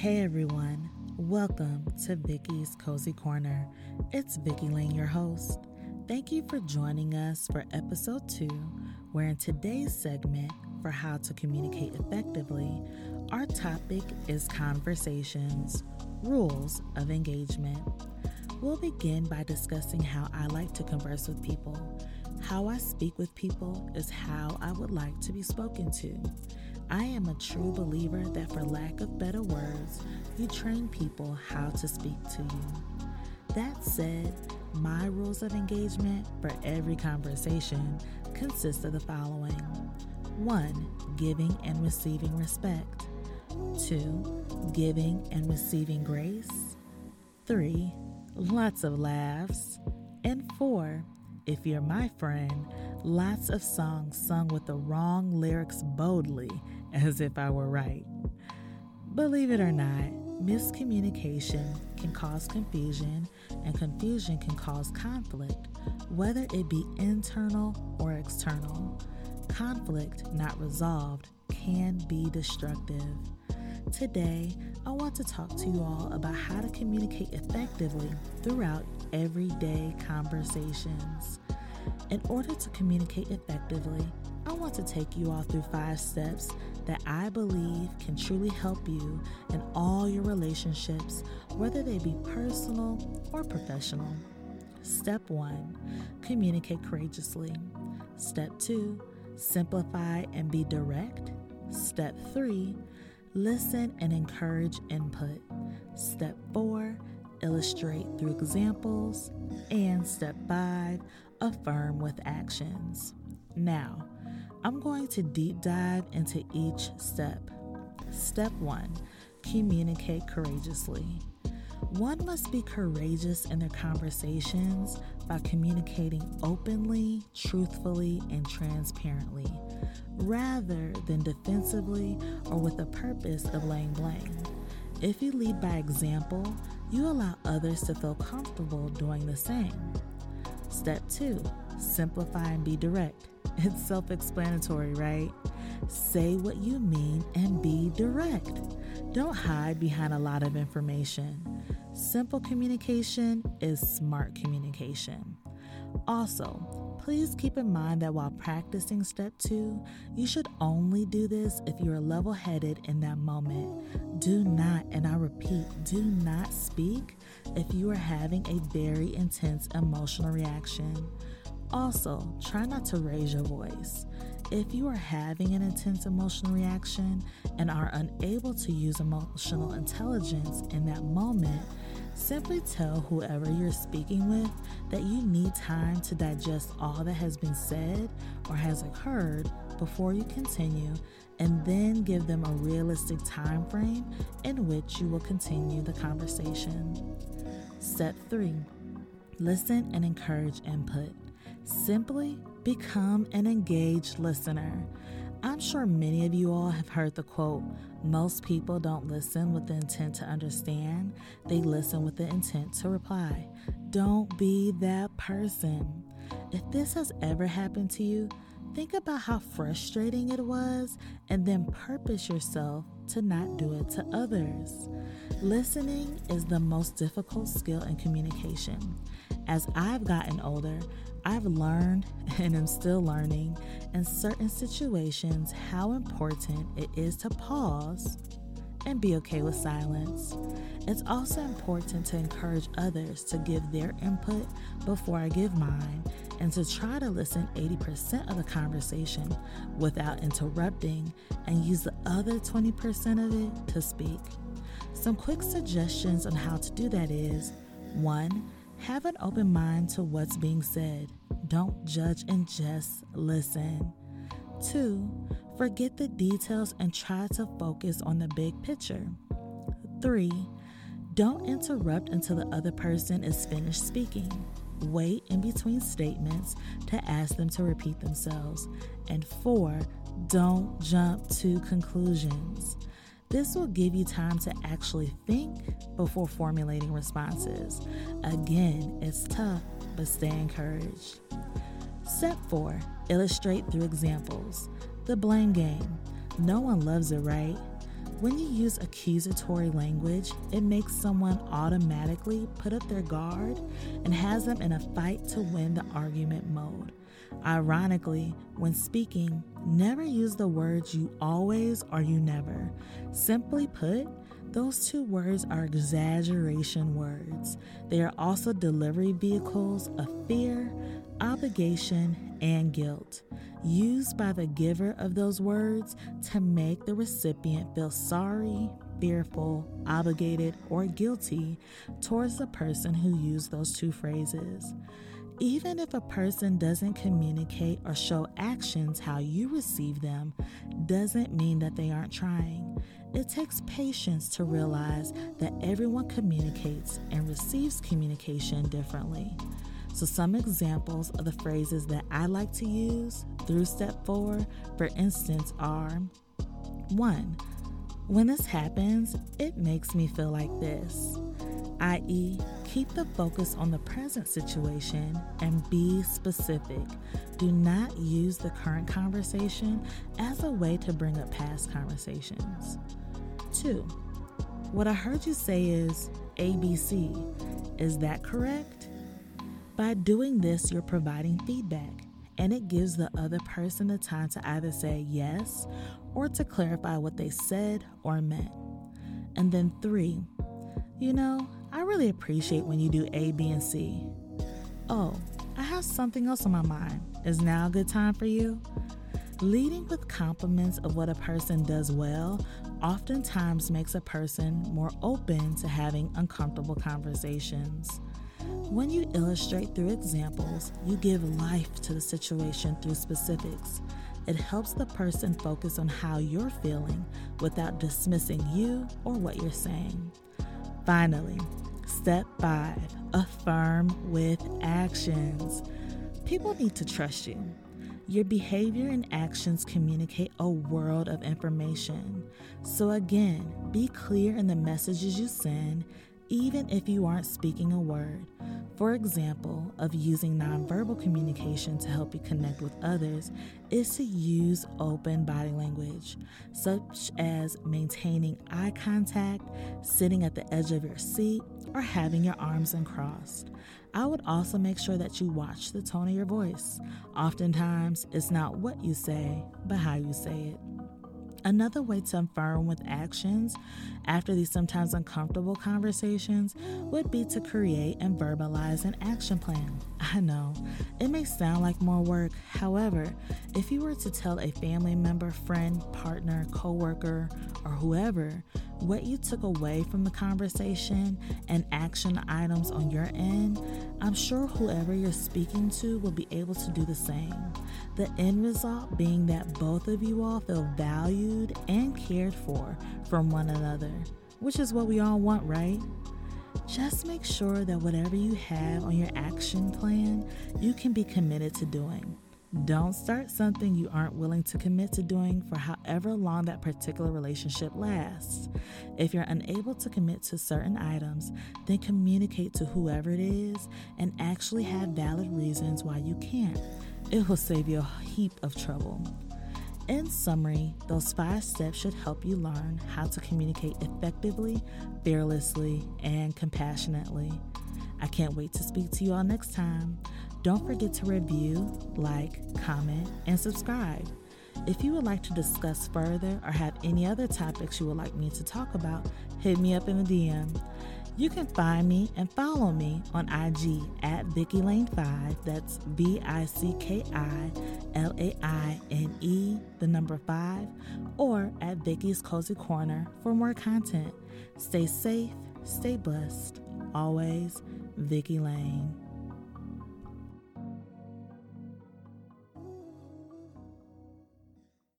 Hey everyone, welcome to Vicki's Cozy Corner. It's Vicki Laine, your host. Thank you for joining us for episode two, where in today's segment for how to communicate effectively, our topic is conversations, rules of engagement. We'll begin by discussing how I like to converse with people. How I speak with people is how I would like to be spoken to. I am a true believer that, for lack of better words, you train people how to speak to you. That said, my rules of engagement for every conversation consist of the following 1. Giving and receiving respect, 2. Giving and receiving grace, 3. Lots of laughs, and 4. If you're my friend, lots of songs sung with the wrong lyrics boldly as if I were right. Believe it or not, miscommunication can cause confusion, and confusion can cause conflict, whether it be internal or external. Conflict not resolved can be destructive. Today, I want to talk to you all about how to communicate effectively throughout everyday conversations. In order to communicate effectively, I want to take you all through five steps that I believe can truly help you in all your relationships, whether they be personal or professional. Step one, communicate courageously. Step two, simplify and be direct. Step three, listen and encourage input. Step four, illustrate through examples. And step five, affirm with actions. Now, I'm going to deep dive into each step. Step one communicate courageously. One must be courageous in their conversations by communicating openly, truthfully, and transparently, rather than defensively or with the purpose of laying blame. If you lead by example, you allow others to feel comfortable doing the same. Step two simplify and be direct. It's self explanatory, right? Say what you mean and be direct. Don't hide behind a lot of information. Simple communication is smart communication. Also, please keep in mind that while practicing step two, you should only do this if you are level headed in that moment. Do not, and I repeat, do not speak if you are having a very intense emotional reaction. Also, try not to raise your voice. If you are having an intense emotional reaction and are unable to use emotional intelligence in that moment, simply tell whoever you're speaking with that you need time to digest all that has been said or has occurred before you continue and then give them a realistic time frame in which you will continue the conversation. Step 3. Listen and encourage input. Simply become an engaged listener. I'm sure many of you all have heard the quote most people don't listen with the intent to understand, they listen with the intent to reply. Don't be that person. If this has ever happened to you, think about how frustrating it was and then purpose yourself to not do it to others. Listening is the most difficult skill in communication. As I've gotten older, I've learned and am still learning in certain situations how important it is to pause and be okay with silence. It's also important to encourage others to give their input before I give mine and to try to listen 80% of the conversation without interrupting and use the other 20% of it to speak. Some quick suggestions on how to do that is 1 have an open mind to what's being said. Don't judge and just listen. Two, forget the details and try to focus on the big picture. Three, don't interrupt until the other person is finished speaking. Wait in between statements to ask them to repeat themselves. And four, don't jump to conclusions. This will give you time to actually think before formulating responses. Again, it's tough, but stay encouraged. Step 4 Illustrate through examples. The blame game. No one loves it, right? When you use accusatory language, it makes someone automatically put up their guard and has them in a fight to win the argument mode. Ironically, when speaking, never use the words you always or you never. Simply put, those two words are exaggeration words. They are also delivery vehicles of fear, obligation, and guilt, used by the giver of those words to make the recipient feel sorry, fearful, obligated, or guilty towards the person who used those two phrases. Even if a person doesn't communicate or show actions how you receive them, doesn't mean that they aren't trying. It takes patience to realize that everyone communicates and receives communication differently. So, some examples of the phrases that I like to use through step four, for instance, are one, when this happens, it makes me feel like this, i.e., keep the focus on the present situation and be specific. Do not use the current conversation as a way to bring up past conversations. Two, what I heard you say is ABC. Is that correct? By doing this, you're providing feedback, and it gives the other person the time to either say yes or to clarify what they said or meant. And then, three, you know, I really appreciate when you do A, B, and C. Oh, I have something else on my mind. Is now a good time for you? Leading with compliments of what a person does well oftentimes makes a person more open to having uncomfortable conversations. When you illustrate through examples, you give life to the situation through specifics. It helps the person focus on how you're feeling without dismissing you or what you're saying. Finally, step five affirm with actions. People need to trust you. Your behavior and actions communicate a world of information. So, again, be clear in the messages you send even if you aren't speaking a word. For example, of using nonverbal communication to help you connect with others is to use open body language, such as maintaining eye contact, sitting at the edge of your seat, or having your arms uncrossed. I would also make sure that you watch the tone of your voice. Oftentimes, it's not what you say, but how you say it. Another way to affirm with actions after these sometimes uncomfortable conversations would be to create and verbalize an action plan. I know it may sound like more work. However, if you were to tell a family member, friend, partner, coworker, or whoever what you took away from the conversation and action items on your end, I'm sure whoever you're speaking to will be able to do the same. The end result being that both of you all feel valued and cared for from one another, which is what we all want, right? Just make sure that whatever you have on your action plan, you can be committed to doing. Don't start something you aren't willing to commit to doing for however long that particular relationship lasts. If you're unable to commit to certain items, then communicate to whoever it is and actually have valid reasons why you can't. It will save you a heap of trouble. In summary, those five steps should help you learn how to communicate effectively, fearlessly, and compassionately. I can't wait to speak to you all next time. Don't forget to review, like, comment, and subscribe. If you would like to discuss further or have any other topics you would like me to talk about, hit me up in the DM. You can find me and follow me on IG at Vicki Laine 5. That's V I C K I L A I N E, the number 5, or at Vicki's Cozy Corner for more content. Stay safe, stay blessed. Always, Vicki Laine.